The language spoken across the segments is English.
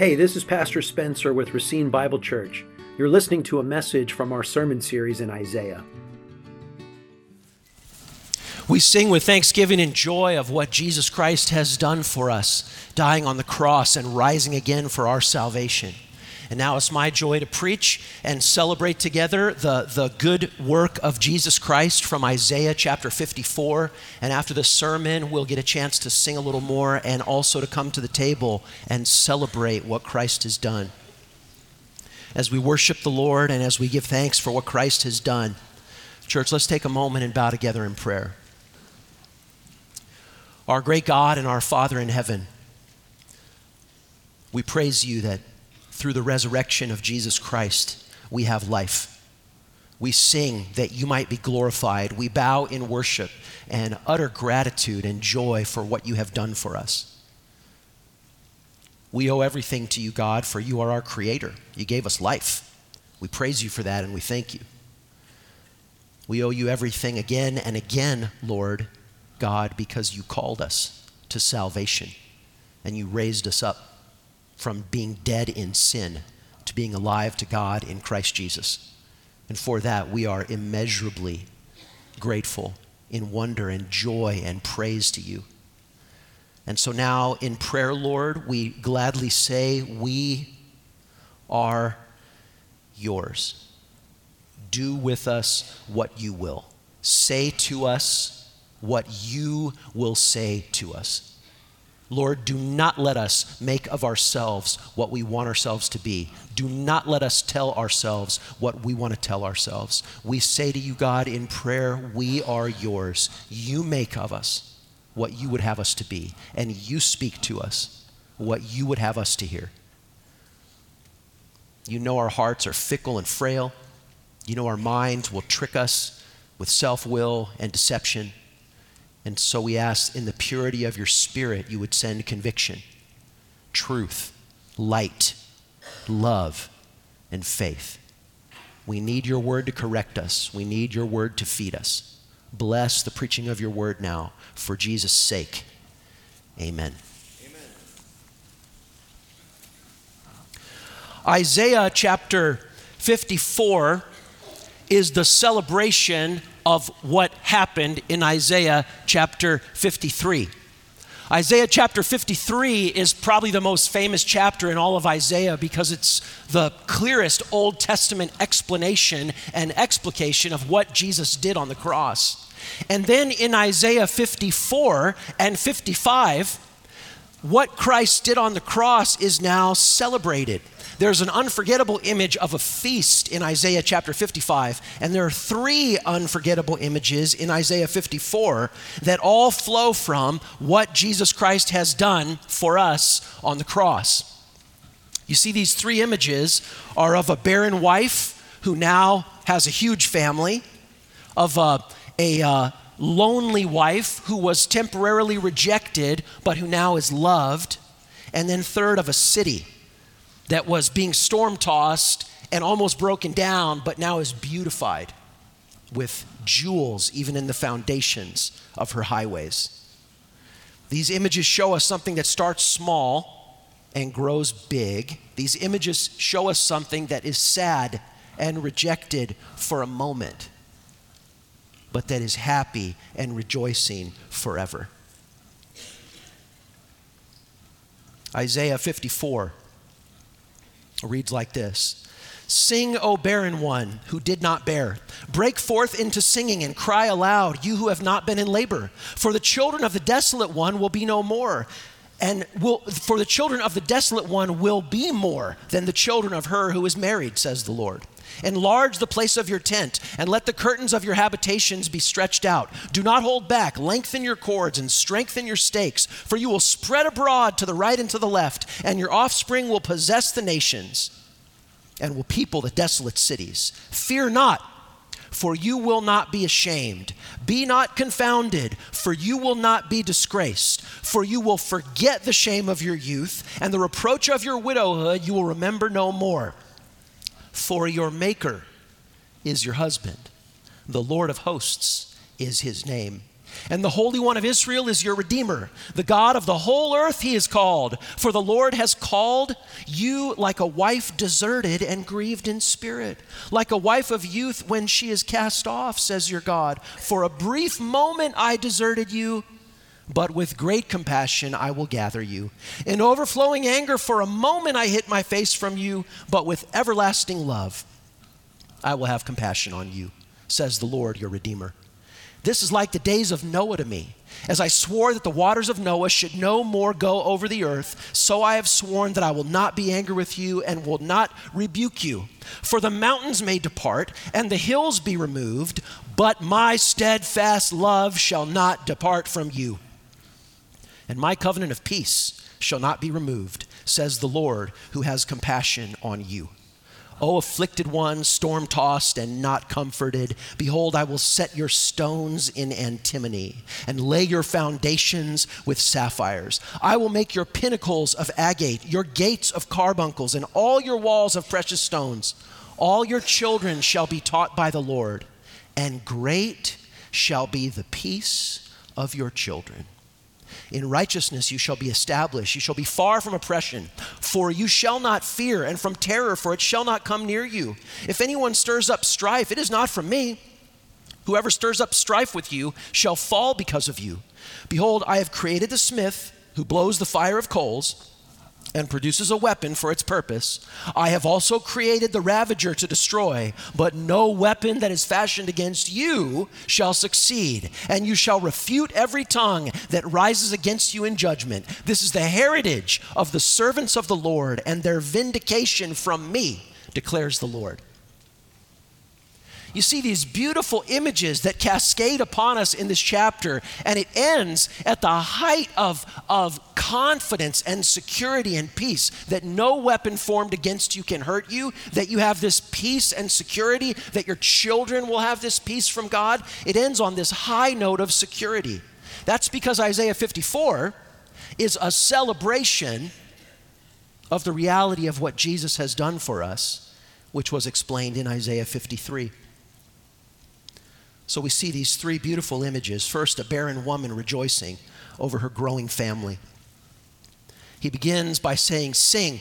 Hey, this is Pastor Spencer with Racine Bible Church. You're listening to a message from our sermon series in Isaiah. We sing with thanksgiving and joy of what Jesus Christ has done for us, dying on the cross and rising again for our salvation. And now it's my joy to preach and celebrate together the, the good work of Jesus Christ from Isaiah chapter 54. And after the sermon, we'll get a chance to sing a little more and also to come to the table and celebrate what Christ has done. As we worship the Lord and as we give thanks for what Christ has done, church, let's take a moment and bow together in prayer. Our great God and our Father in heaven, we praise you that through the resurrection of Jesus Christ, we have life. We sing that you might be glorified. We bow in worship and utter gratitude and joy for what you have done for us. We owe everything to you, God, for you are our creator. You gave us life. We praise you for that and we thank you. We owe you everything again and again, Lord God, because you called us to salvation and you raised us up from being dead in sin to being alive to God in Christ Jesus. And for that, we are immeasurably grateful in wonder and joy and praise to you. And so now in prayer, Lord, we gladly say, We are yours. Do with us what you will. Say to us what you will say to us. Lord, do not let us make of ourselves what we want ourselves to be. Do not let us tell ourselves what we want to tell ourselves. We say to you, God, in prayer, we are yours. You make of us what you would have us to be, and you speak to us what you would have us to hear. You know our hearts are fickle and frail. You know our minds will trick us with self will and deception. And so we ask, in the purity of your spirit, you would send conviction, truth, light, love, and faith. We need your word to correct us. We need your word to feed us. Bless the preaching of your word now for Jesus' sake. Amen. Amen. Isaiah chapter 54 is the celebration of what happened in Isaiah chapter 53. Isaiah chapter 53 is probably the most famous chapter in all of Isaiah because it's the clearest Old Testament explanation and explication of what Jesus did on the cross. And then in Isaiah 54 and 55, what Christ did on the cross is now celebrated. There's an unforgettable image of a feast in Isaiah chapter 55, and there are three unforgettable images in Isaiah 54 that all flow from what Jesus Christ has done for us on the cross. You see, these three images are of a barren wife who now has a huge family, of a, a uh, lonely wife who was temporarily rejected but who now is loved, and then third, of a city that was being storm tossed and almost broken down, but now is beautified with jewels even in the foundations of her highways. These images show us something that starts small and grows big. These images show us something that is sad and rejected for a moment, but that is happy and rejoicing forever. Isaiah 54 reads like this Sing, O barren one who did not bear. Break forth into singing and cry aloud, you who have not been in labor. For the children of the desolate one will be no more. And will, for the children of the desolate one will be more than the children of her who is married, says the Lord. Enlarge the place of your tent, and let the curtains of your habitations be stretched out. Do not hold back. Lengthen your cords and strengthen your stakes, for you will spread abroad to the right and to the left, and your offspring will possess the nations and will people the desolate cities. Fear not, for you will not be ashamed. Be not confounded, for you will not be disgraced. For you will forget the shame of your youth, and the reproach of your widowhood you will remember no more. For your Maker is your husband, the Lord of hosts is his name. And the Holy One of Israel is your Redeemer. The God of the whole earth he is called. For the Lord has called you like a wife deserted and grieved in spirit, like a wife of youth when she is cast off, says your God. For a brief moment I deserted you, but with great compassion I will gather you. In overflowing anger, for a moment I hid my face from you, but with everlasting love I will have compassion on you, says the Lord your Redeemer. This is like the days of Noah to me. As I swore that the waters of Noah should no more go over the earth, so I have sworn that I will not be angry with you and will not rebuke you. For the mountains may depart and the hills be removed, but my steadfast love shall not depart from you. And my covenant of peace shall not be removed, says the Lord who has compassion on you. O afflicted one, storm tossed and not comforted, behold, I will set your stones in antimony and lay your foundations with sapphires. I will make your pinnacles of agate, your gates of carbuncles, and all your walls of precious stones. All your children shall be taught by the Lord, and great shall be the peace of your children. In righteousness you shall be established. You shall be far from oppression, for you shall not fear, and from terror, for it shall not come near you. If anyone stirs up strife, it is not from me. Whoever stirs up strife with you shall fall because of you. Behold, I have created the smith who blows the fire of coals and produces a weapon for its purpose. I have also created the ravager to destroy, but no weapon that is fashioned against you shall succeed, and you shall refute every tongue that rises against you in judgment. This is the heritage of the servants of the Lord, and their vindication from me, declares the Lord you see these beautiful images that cascade upon us in this chapter, and it ends at the height of, of confidence and security and peace that no weapon formed against you can hurt you, that you have this peace and security, that your children will have this peace from God. It ends on this high note of security. That's because Isaiah 54 is a celebration of the reality of what Jesus has done for us, which was explained in Isaiah 53. So we see these three beautiful images. First, a barren woman rejoicing over her growing family. He begins by saying, Sing.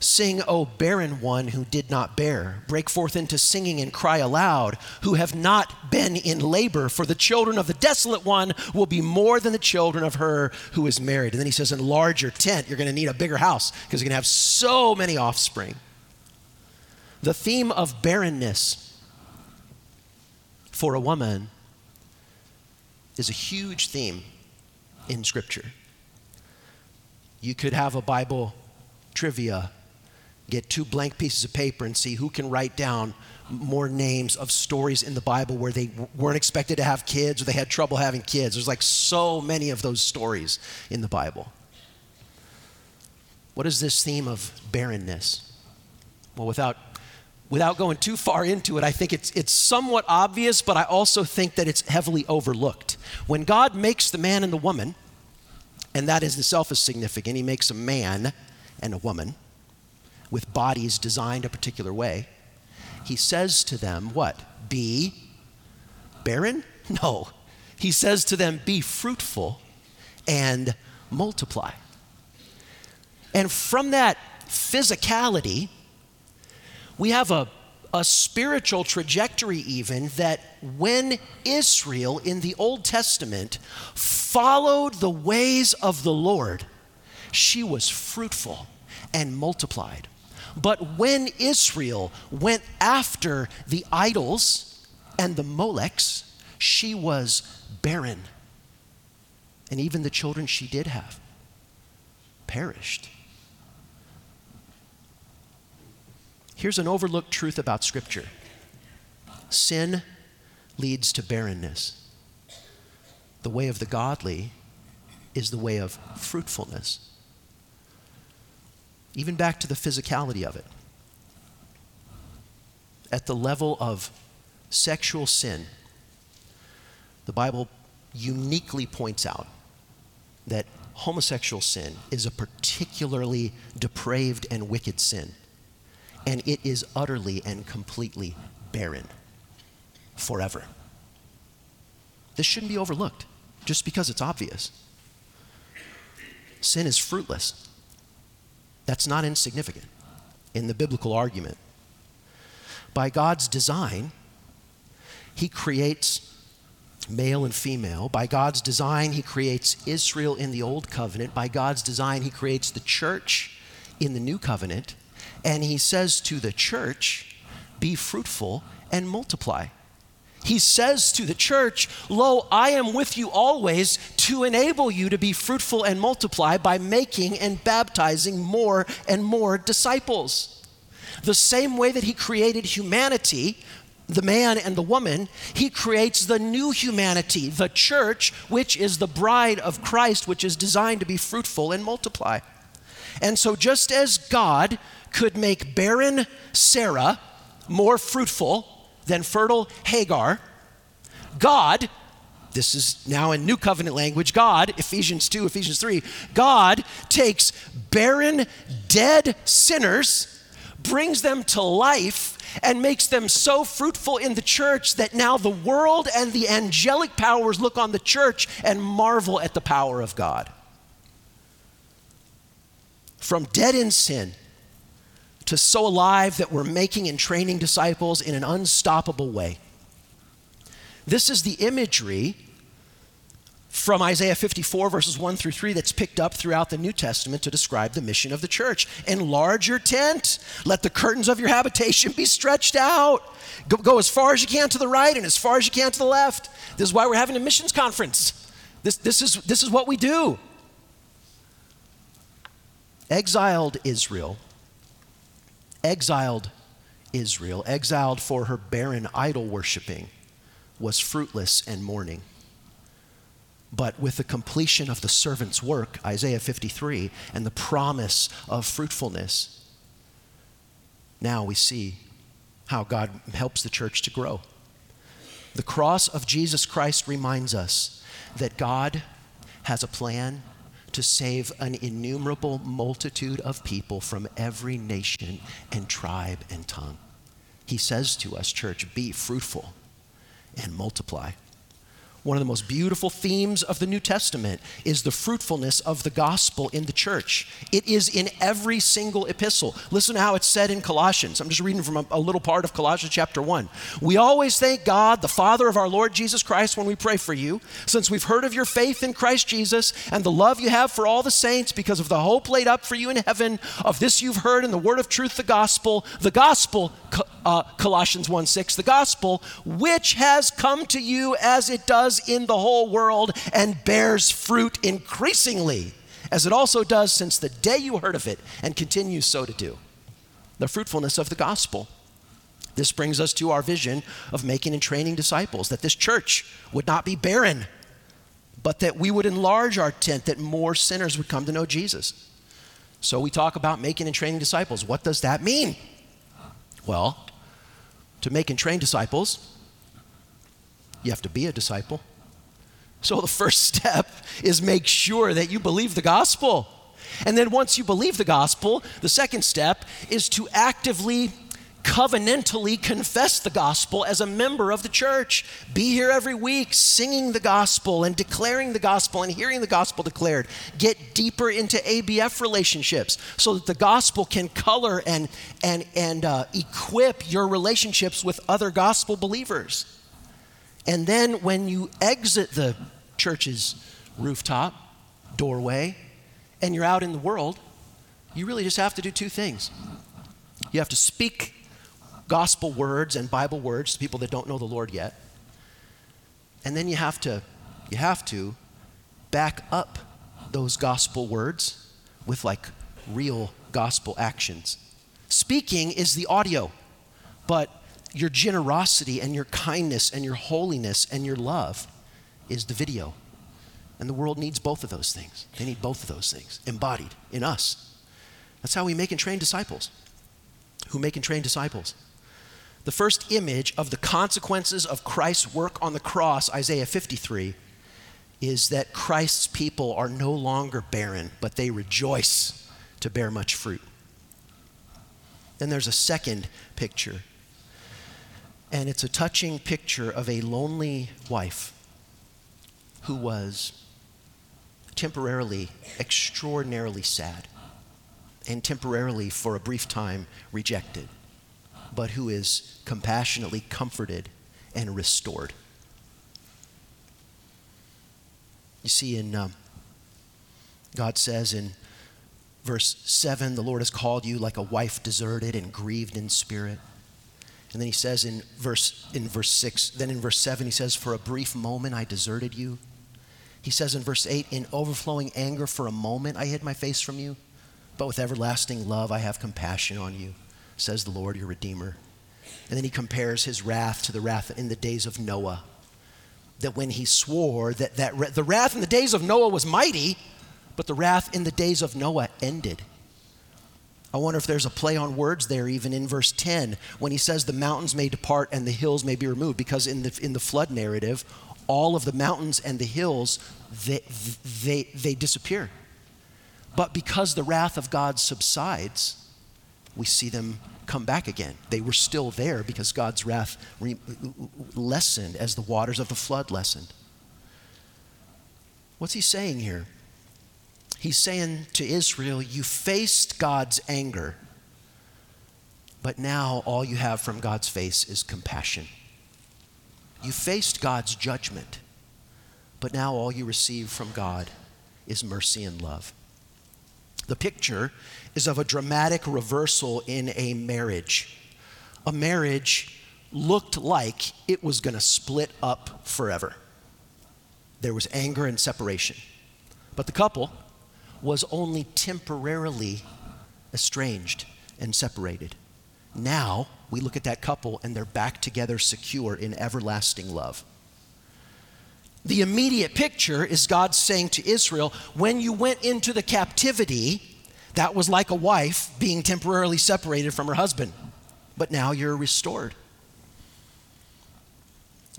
Sing, O barren one who did not bear. Break forth into singing and cry aloud, who have not been in labor, for the children of the desolate one will be more than the children of her who is married. And then he says, Enlarge your tent. You're going to need a bigger house because you're going to have so many offspring. The theme of barrenness for a woman is a huge theme in Scripture. You could have a Bible trivia, get two blank pieces of paper, and see who can write down more names of stories in the Bible where they weren't expected to have kids or they had trouble having kids. There's like so many of those stories in the Bible. What is this theme of barrenness? Well, without without going too far into it, I think it's, it's somewhat obvious, but I also think that it's heavily overlooked. When God makes the man and the woman, and that is itself is significant, He makes a man and a woman with bodies designed a particular way. He says to them, What? Be barren? No. He says to them, Be fruitful and multiply. And from that physicality, we have a, a spiritual trajectory, even that when Israel in the Old Testament followed the ways of the Lord, she was fruitful and multiplied. But when Israel went after the idols and the Molechs, she was barren. And even the children she did have perished. Here's an overlooked truth about Scripture sin leads to barrenness. The way of the godly is the way of fruitfulness. Even back to the physicality of it. At the level of sexual sin, the Bible uniquely points out that homosexual sin is a particularly depraved and wicked sin and it is utterly and completely barren forever. this shouldn't be overlooked just because it's obvious. Sin is fruitless. That's not insignificant in the biblical argument. By God's design, He creates male and female. By God's design, He creates Israel in the Old Covenant. By God's design, He creates the church in the New Covenant. And He says to the church, Be fruitful and multiply. He says to the church, Lo, I am with you always to enable you to be fruitful and multiply by making and baptizing more and more disciples. The same way that He created humanity the man and the woman, he creates the new humanity, the church, which is the bride of Christ, which is designed to be fruitful and multiply. And so, just as God could make barren Sarah more fruitful than fertile Hagar, God, this is now in New Covenant language, God, Ephesians 2, Ephesians 3, God takes barren, dead sinners, brings them to life and makes them so fruitful in the church that now the world and the angelic powers look on the church and marvel at the power of God. From dead in sin to so alive that we're making and training disciples in an unstoppable way. This is the imagery from Isaiah 54, verses 1 through 3, that's picked up throughout the New Testament to describe the mission of the church. Enlarge your tent, let the curtains of your habitation be stretched out. Go, go, as far as you can to the right and as far as you can to the left. This is why we're having a missions conference. This, this, is, this is what we do. Exiled Israel, exiled Israel, exiled for her barren idol worshiping, was fruitless and mourning. But with the completion of the servant's work, Isaiah 53, and the promise of fruitfulness, now we see how God helps the church to grow. The cross of Jesus Christ reminds us that God has a plan to save an innumerable multitude of people from every nation and tribe and tongue. He says to us, church, be fruitful and multiply. One of the most beautiful themes of the New Testament is the fruitfulness of the gospel in the church. It is in every single epistle. Listen to how it's said in Colossians. I'm just reading from a, a, little part of Colossians chapter 1. We always thank God, the Father of our Lord Jesus Christ, when we pray for you, since we've heard of your faith in Christ Jesus and the love you have for all the saints because of the hope laid up for you in heaven. Of this you've heard in the word of truth, the gospel. The gospel, uh, Colossians 1 6, the gospel, which has come to you as it does in the whole world and bears fruit increasingly, as it also does since the day you heard of it and continues so to do. The fruitfulness of the gospel. This brings us to our vision of making and training disciples, that this church would not be barren, but that we would enlarge our tent, that more sinners would come to know Jesus. So we talk about making and training disciples. What does that mean? Well, to make and train disciples, you have to be a disciple. So the first step is make sure that you believe the gospel. And then once you believe the gospel, the second step is to actively covenantally confess the gospel as a member of the church. Be here every week singing the gospel and declaring the gospel and hearing the gospel declared. Get deeper into ABF relationships so that the gospel can color and, and, and uh, equip your relationships with other gospel believers. And then when you exit the church's rooftop, doorway, and you're out in the world, you really just have to do two things. You have to speak gospel words and Bible words to people that don't know the Lord yet. And then you have to you have to back up those gospel words with like real gospel actions. Speaking is the audio, but your generosity and your kindness and your holiness and your love is the video. And the world needs both of those things. They need both of those things embodied in us. That's how we make and train disciples. Who make and train disciples? The first image of the consequences of Christ's work on the cross, Isaiah 53, is that Christ's people are no longer barren, but they rejoice to bear much fruit. Then there's a second picture and it's a touching picture of a lonely wife who was temporarily extraordinarily sad and temporarily for a brief time rejected, but who is compassionately comforted and restored. You see, in um, God says in verse 7, the Lord has called you like a wife deserted and grieved in spirit. And then he says in verse, in verse 6, then in verse 7, he says, For a brief moment I deserted you. He says in verse 8, In overflowing anger for a moment I hid my face from you, but with everlasting love I have compassion on you, says the Lord your Redeemer. And then he compares his wrath to the wrath in the days of Noah. That when he swore that, that the wrath in the days of Noah was mighty, but the wrath in the days of Noah ended. I wonder if there's a play on words there, even in verse 10, when he says the mountains may depart and the hills may be removed, because in the, in the flood narrative, all of the mountains and the hills, they, they, they disappear. But because the wrath of God subsides, we see them come back again. They were still there because God's wrath re- lessened as the waters of the flood lessened. What's he saying here? He's saying to Israel, You faced God's anger, but now all you have from God's face is compassion. You faced God's judgment, but now all you receive from God is mercy and love. The picture is of a dramatic reversal in a marriage. A marriage looked like it was going to split up forever. There was anger and separation. But the couple was only temporarily estranged and separated. Now we look at that couple and they're back together secure in everlasting love. The immediate picture is God saying to Israel, when you went into the captivity, that was like a wife being temporarily separated from her husband, but now you're restored.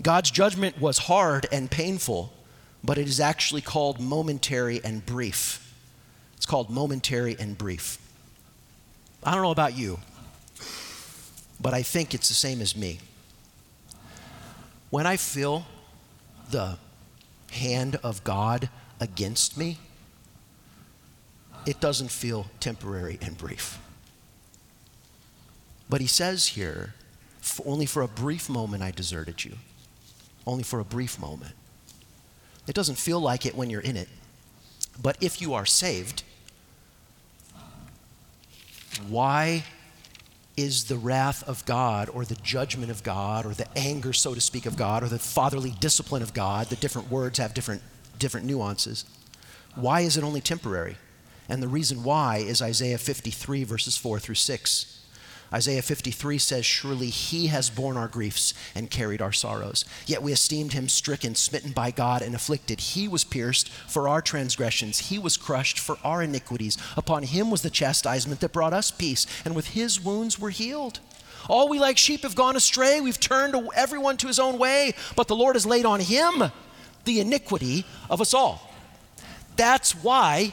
God's judgment was hard and painful, but it is actually called momentary and brief. It's called momentary and brief. I don't know about you, but I think it's the same as me. When I feel the hand of God against me, it doesn't feel temporary and brief. But he says here, only for a brief moment I deserted you. Only for a brief moment. It doesn't feel like it when you're in it. But if you are saved, why is the wrath of God or the judgment of God or the anger, so to speak, of God or the fatherly discipline of God, the different words have different, different nuances. Why is it only temporary? And the reason why is Isaiah 53, verses 4 through 6. Isaiah 53 says, Surely he has borne our griefs and carried our sorrows. Yet we esteemed him stricken, smitten by God, and afflicted. He was pierced for our transgressions, he was crushed for our iniquities. Upon him was the chastisement that brought us peace, and with his wounds we're healed. All we like sheep have gone astray. We've turned everyone to his own way, but the Lord has laid on him the iniquity of us all. That's why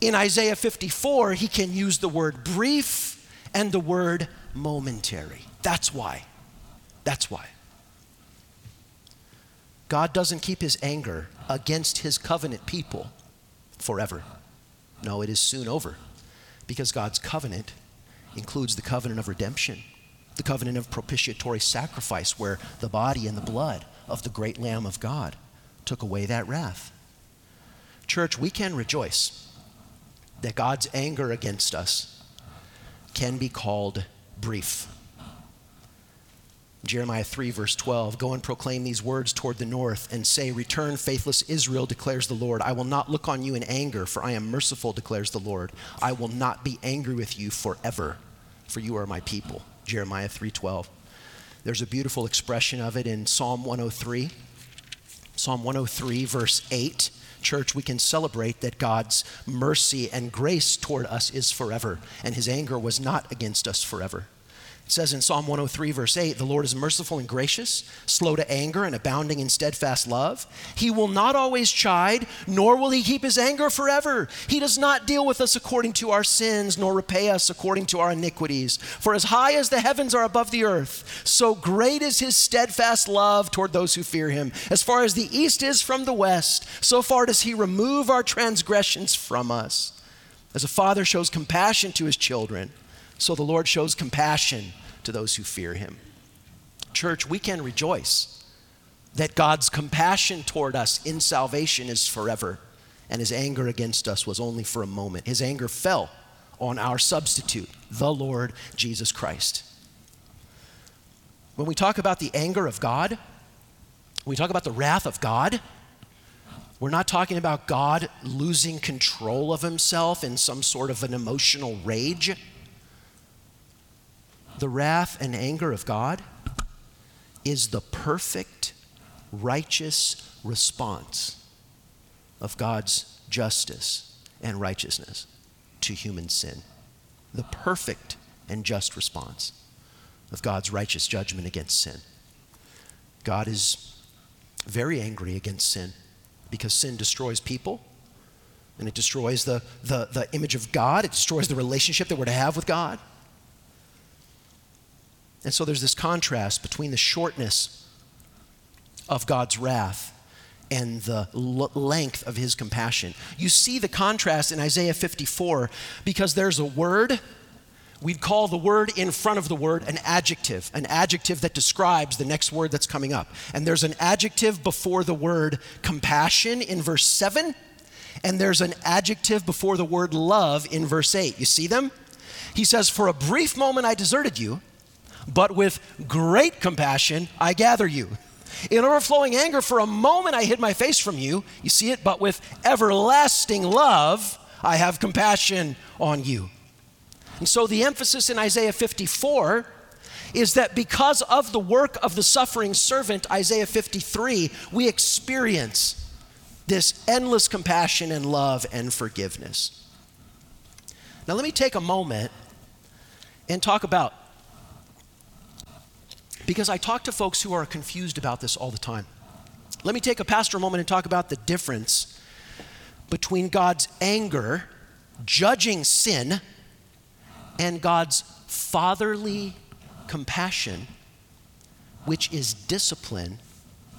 in Isaiah 54 he can use the word brief and the word momentary. That's why. That's why. God doesn't keep his anger against his covenant people forever. No, it is soon over because God's covenant includes the covenant of redemption, the covenant of propitiatory sacrifice, where the body and the blood of the great Lamb of God took away that wrath. Church, we can rejoice that God's anger against us can be called brief. Jeremiah 3, verse 12 Go and proclaim these words toward the north and say, Return, faithless Israel, declares the Lord. I will not look on you in anger, for I am merciful, declares the Lord. I will not be angry with you forever, for you are my people. Jeremiah 3:12. There's a beautiful expression of it in Psalm 103. Psalm 103, verse 8 church, we can celebrate that God's mercy and grace toward us is forever, and his anger was not against us forever. It says in Psalm 103, verse 8, the Lord is merciful and gracious, slow to anger, and abounding in steadfast love. He will not always chide, nor will he keep his anger forever. He does not deal with us according to our sins, nor repay us according to our iniquities. For as high as the heavens are above the earth, so great is his steadfast love toward those who fear him. As far as the east is from the west, so far does he remove our transgressions from us. As a father shows compassion to his children, so the Lord shows compassion to those who fear him. Church, we can rejoice that God's compassion toward us in salvation is forever, and his anger against us was only for a moment. His anger fell on our substitute, the Lord Jesus Christ. When we talk about the anger of God, we talk about the wrath of God, we're not talking about God losing control of himself in some sort of an emotional rage the wrath and anger of God is the perfect, righteous response of God's justice and righteousness to human sin. The perfect and just response of God's righteous judgment against sin. God is very angry against sin because sin destroys people and it destroys the, the, the image of God, it destroys the relationship that we're to have with God. And so there's this contrast between the shortness of God's wrath and the l- length of his compassion. You see the contrast in Isaiah 54 because there's a word. We'd call the word in front of the word an adjective, an adjective that describes the next word that's coming up. And there's an adjective before the word compassion in verse 7, and there's an adjective before the word love in verse 8. You see them? He says, For a brief moment I deserted you but with great compassion I gather you. In overflowing anger, for a moment I hid my face from you. You see it, but with everlasting love I have compassion on you. And so the emphasis in Isaiah 54 is that because of the work of the suffering servant, Isaiah 53, we experience this endless compassion and love and forgiveness. Now, let me take a moment and talk about because I talk to folks who are confused about this all the time. Let me take a pastoral moment and talk about the difference between God's anger, judging sin, and God's fatherly compassion, which is discipline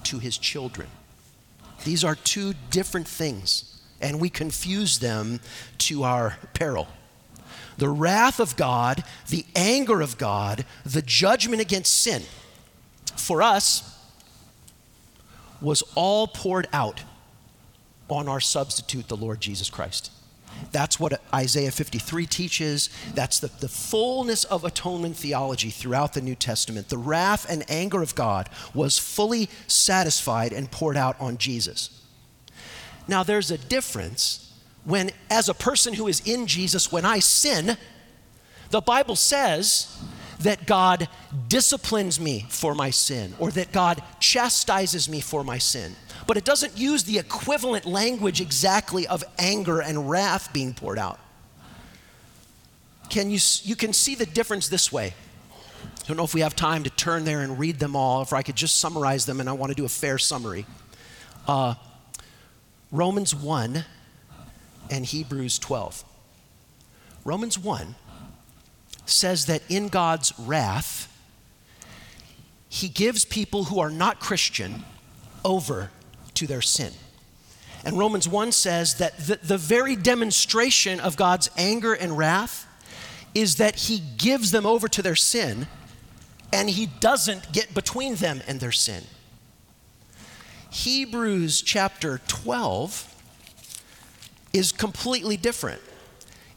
to his children. These are two different things, and we confuse them to our peril the wrath of God, the anger of God, the judgment against sin for us was all poured out on our substitute, the Lord Jesus Christ. That's what Isaiah 53 teaches. That's the, the fullness of atonement theology throughout the New Testament. The wrath and anger of God was fully satisfied and poured out on Jesus. Now, there's a difference when, as a person who is in Jesus, when I sin, the Bible says that God disciplines me for my sin or that God chastises me for my sin. But it doesn't use the equivalent language exactly of anger and wrath being poured out. Can you, you can see the difference this way. I don't know if we have time to turn there and read them all, if I could just summarize them, and I want to do a fair summary. Uh, Romans 1 and Hebrews 12. Romans 1 says that in God's wrath, he gives people who are not Christian over to their sin. And Romans 1 says that the, the very demonstration of God's anger and wrath is that he gives them over to their sin and he doesn't get between them and their sin. Hebrews chapter 12 is completely different.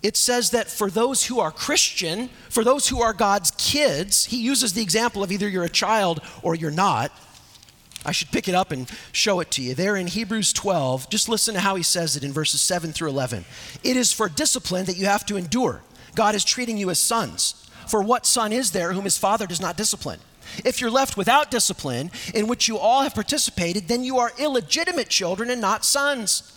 It says that for those who are Christian, for those who are God's kids, he uses the example of either you're a child or you're not. I should pick it up and show it to you. There in Hebrews 12, just listen to how he says it in verses 7 through 11. It is for discipline that you have to endure. God is treating you as sons. For what son is there whom his father does not discipline? If you're left without discipline, in which you all have participated, then you are illegitimate children and not sons.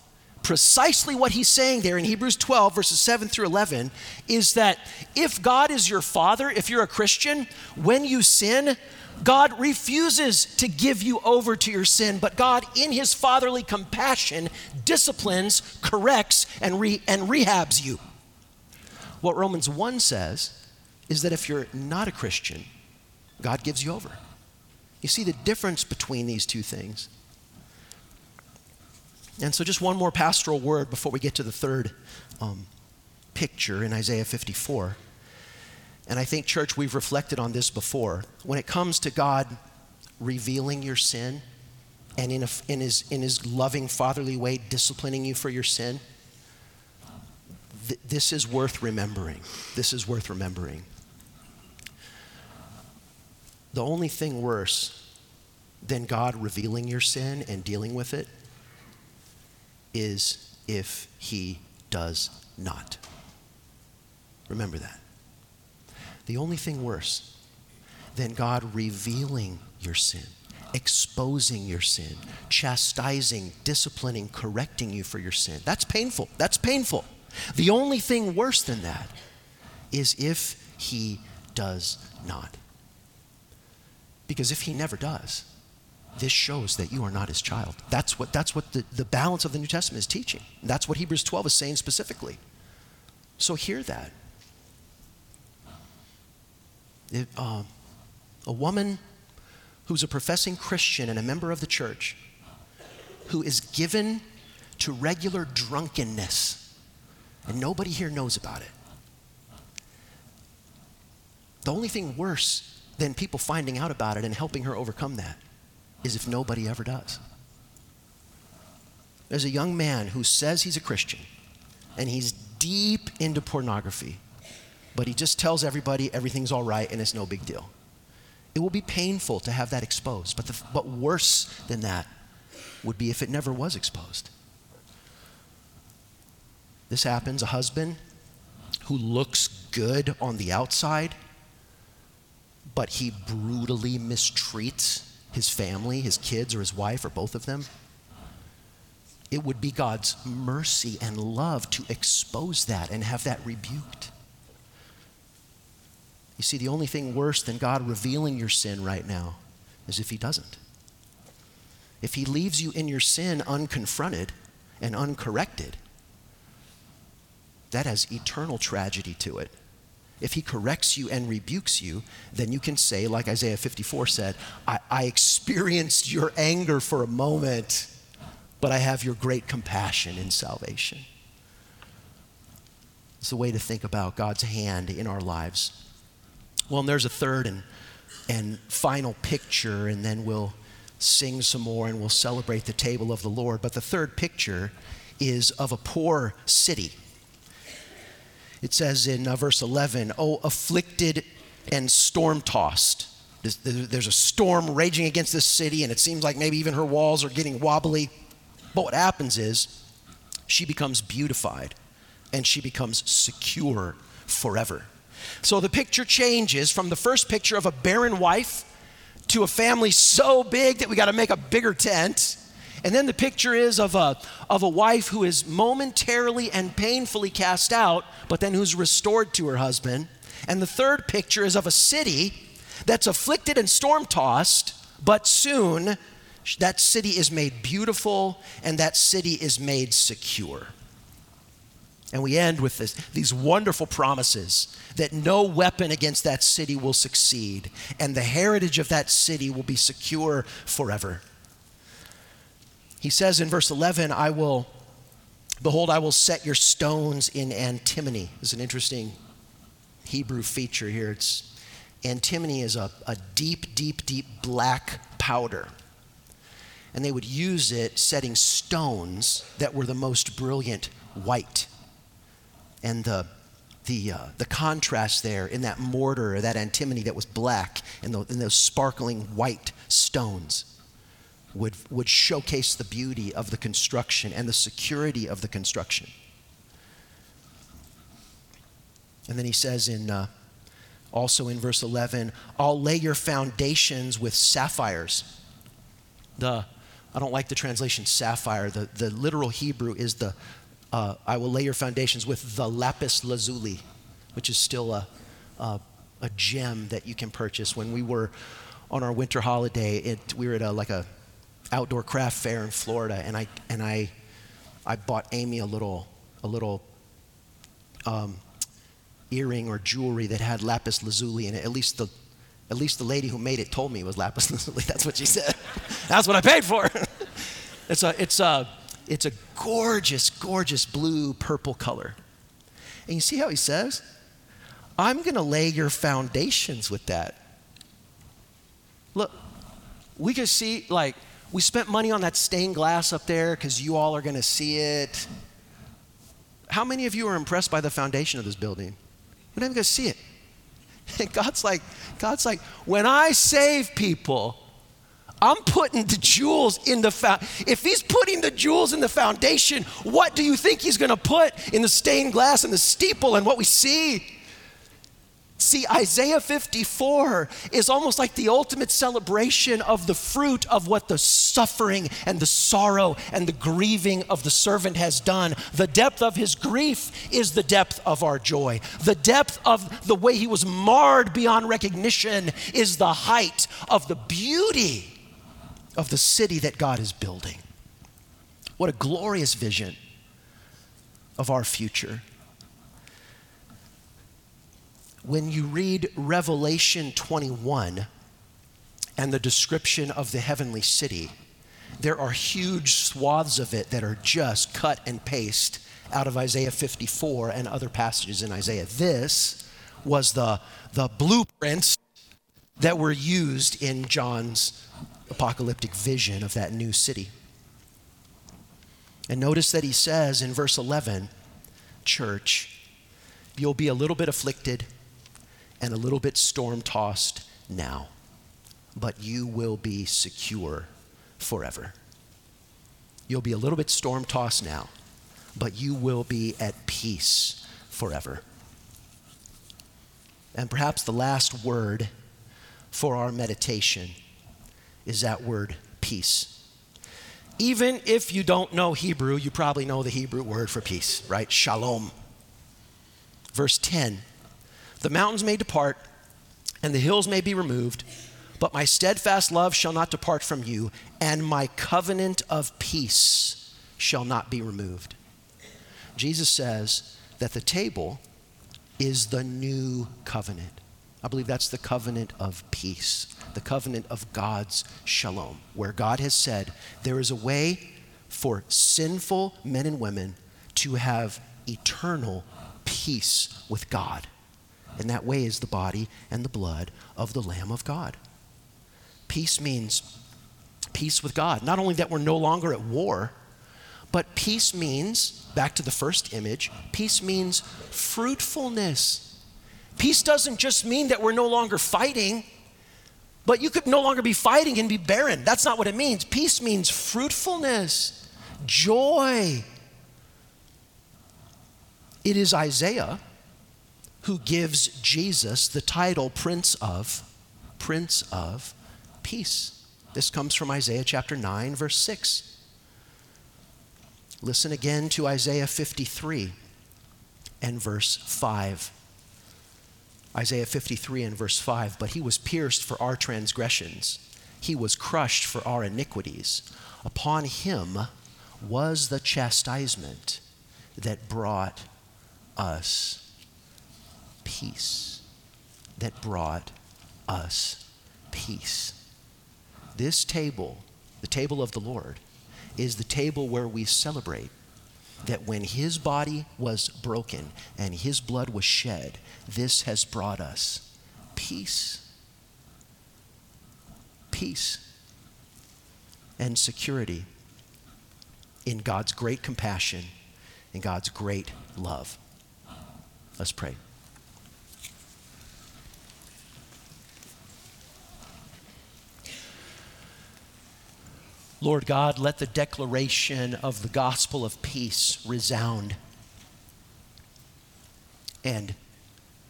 precisely what he's saying there in Hebrews 12, verses 7 through 11, is that if God is your father, if you're a Christian, when you sin, God refuses to give you over to your sin, but God, in his fatherly compassion, disciplines, corrects, and, re- and rehabs you. What Romans 1 says is that if you're not a Christian, God gives you over. You see the difference between these two things. And so, just one more pastoral word before we get to the third um, picture in Isaiah 54. And I think, church, we've reflected on this before. When it comes to God revealing your sin and in, a, in, his, in his loving, fatherly way disciplining you for your sin, th- this is worth remembering. This is worth remembering. The only thing worse than God revealing your sin and dealing with it is if he does not. Remember that. The only thing worse than God revealing your sin, exposing your sin, chastising, disciplining, correcting you for your sin. That's painful. That's painful. The only thing worse than that is if he does not. Because if he never does, this shows that you are not his child. That's what, that's what the, the balance of the New Testament is teaching. That's what Hebrews 12 is saying specifically. So hear that. It, uh, a woman who's a professing Christian and a member of the church who is given to regular drunkenness, and nobody here knows about it. The only thing worse than people finding out about it and helping her overcome that is if nobody ever does. There's a young man who says he's a Christian and he's deep into pornography, but he just tells everybody everything's all right and it's no big deal. It will be painful to have that exposed, but, the, but worse than that would be if it never was exposed. This happens a husband who looks good on the outside, but he brutally mistreats his family, his kids, or his wife, or both of them. It would be God's mercy and love to expose that and have that rebuked. You see, the only thing worse than God revealing your sin right now is if He doesn't. If He leaves you in your sin unconfronted and uncorrected, that has eternal tragedy to it if he corrects you and rebukes you, then you can say, like Isaiah 54 said, I, I, experienced your anger for a moment, but I have your great compassion in salvation. It's a way to think about God's hand in our lives. Well, and there's a third and, and final picture, and then we'll sing some more and we'll celebrate the table of the Lord. But the third picture is of a poor city it says in uh, verse 11, Oh, afflicted and storm tossed. There's a storm raging against this city, and it seems like maybe even her walls are getting wobbly. But what happens is she becomes beautified and she becomes secure forever. So the picture changes from the first picture of a barren wife to a family so big that we got to make a bigger tent and then the picture is of a, of a wife who is momentarily and painfully cast out, but then who's restored to her husband. And the third picture is of a city that's afflicted and storm tossed, but soon that city is made beautiful and that city is made secure. And we end with this, these wonderful promises that no weapon against that city will succeed, and the heritage of that city will be secure forever. He says in verse 11, I will, behold, I will set your stones in antimony. It's an interesting Hebrew feature here. It's antimony is a, a deep, deep, deep black powder. And they would use it setting stones that were the most brilliant white. And the the, uh, the contrast there in that mortar, that antimony that was black, and, the, and those sparkling white stones would, would showcase the beauty of the construction and the security of the construction. And then he says in uh, also in verse 11, I'll lay your foundations with sapphires. The I don't like the translation sapphire. The, the literal Hebrew is the uh, I will lay your foundations with the lapis lazuli, which is still a, a, a, gem that you can purchase. When we were on our winter holiday, it, we were at a, like a outdoor craft fair in Florida, and I and I I bought Amy a little a little um, earring or jewelry that had lapis lazuli in it. At least the at least the lady who made it told me it was lapis lazuli. That's what she said. That's what I paid for. it's a it's a it's a gorgeous, gorgeous blue purple color. And you see how he says, I'm going to lay your foundations with that. Look, we can see, like, we spent money on that stained glass up there because you all are going to see it. How many of you are impressed by the foundation of this building? We're not even going to see it. And God's like, God's like, when I save people, I'm putting the jewels in the fa- if he's putting the jewels in the foundation, what do you think he's going to put in the stained glass and the steeple and what we see? See, Isaiah 54 is almost like the ultimate celebration of the fruit of what the suffering and the sorrow and the grieving of the servant has done. The depth of his grief is the depth of our joy. The depth of the way he was marred beyond recognition is the height of the beauty of the city that God is building. What a glorious vision of our future. When you read Revelation 21 and the description of the heavenly city, there are huge swaths of it that are just cut and paste out of Isaiah 54 and other passages in Isaiah. This was the, the blueprints that were used in John's apocalyptic vision of that new city. And notice that he says in verse 11, church, you'll be a little bit afflicted and a little bit storm tossed now, but you will be secure forever. You'll be a little bit storm tossed now, but you will be at peace forever. And perhaps the last word for our meditation is that word peace. Even if you don't know Hebrew, you probably know the Hebrew word for peace, right? Shalom. Verse 10 The mountains may depart and the hills may be removed, but my steadfast love shall not depart from you, and my covenant of peace shall not be removed. Jesus says that the table is the new covenant. I believe that's the covenant of peace, the covenant of God's shalom, where God has said there is a way for sinful men and women to have eternal peace with God. And that way is the body and the blood of the Lamb of God. Peace means peace with God. Not only that we're no longer at war, but peace means, back to the first image, peace means fruitfulness. Peace doesn't just mean that we're no longer fighting, but you could no longer be fighting and be barren. That's not what it means. Peace means fruitfulness, joy. It is Isaiah who gives Jesus the title Prince of Prince of Peace. This comes from Isaiah chapter 9 verse 6. Listen again to Isaiah 53 and verse 5. Isaiah 53 and verse 5 But he was pierced for our transgressions, he was crushed for our iniquities. Upon him was the chastisement that brought us peace. That brought us peace. This table, the table of the Lord, is the table where we celebrate that when his body was broken and his blood was shed, this has brought us peace. Peace and security in God's great compassion and God's great love. Let's pray. Lord God, let the declaration of the gospel of peace resound. And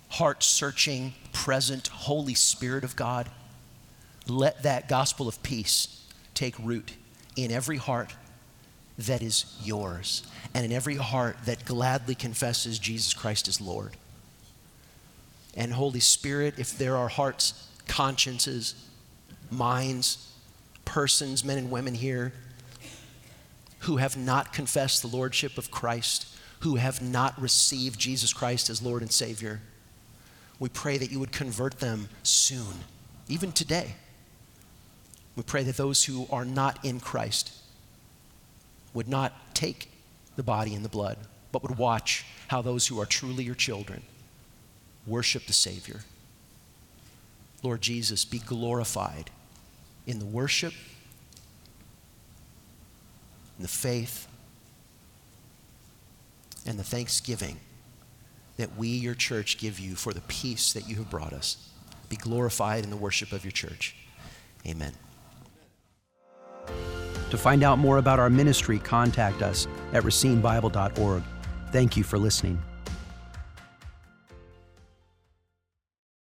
heart searching, present Holy Spirit of God, let that gospel of peace take root in every heart that is yours and in every heart that gladly confesses Jesus Christ as Lord. And Holy Spirit, if there are hearts, consciences, minds, persons, men and women here, who have not confessed the Lordship of Christ, who have not received Jesus Christ as Lord and Savior, we pray that you would convert them soon, even today. We pray that those who are not in Christ would not take the body and the blood, but would watch how those who are truly your children worship the Savior. Lord Jesus, be glorified in the worship, in the faith, and the thanksgiving that we, your church, give you for the peace that you have brought us. Be glorified in the worship of your church. Amen. To find out more about our ministry, contact us at racinebible.org. Thank you for listening.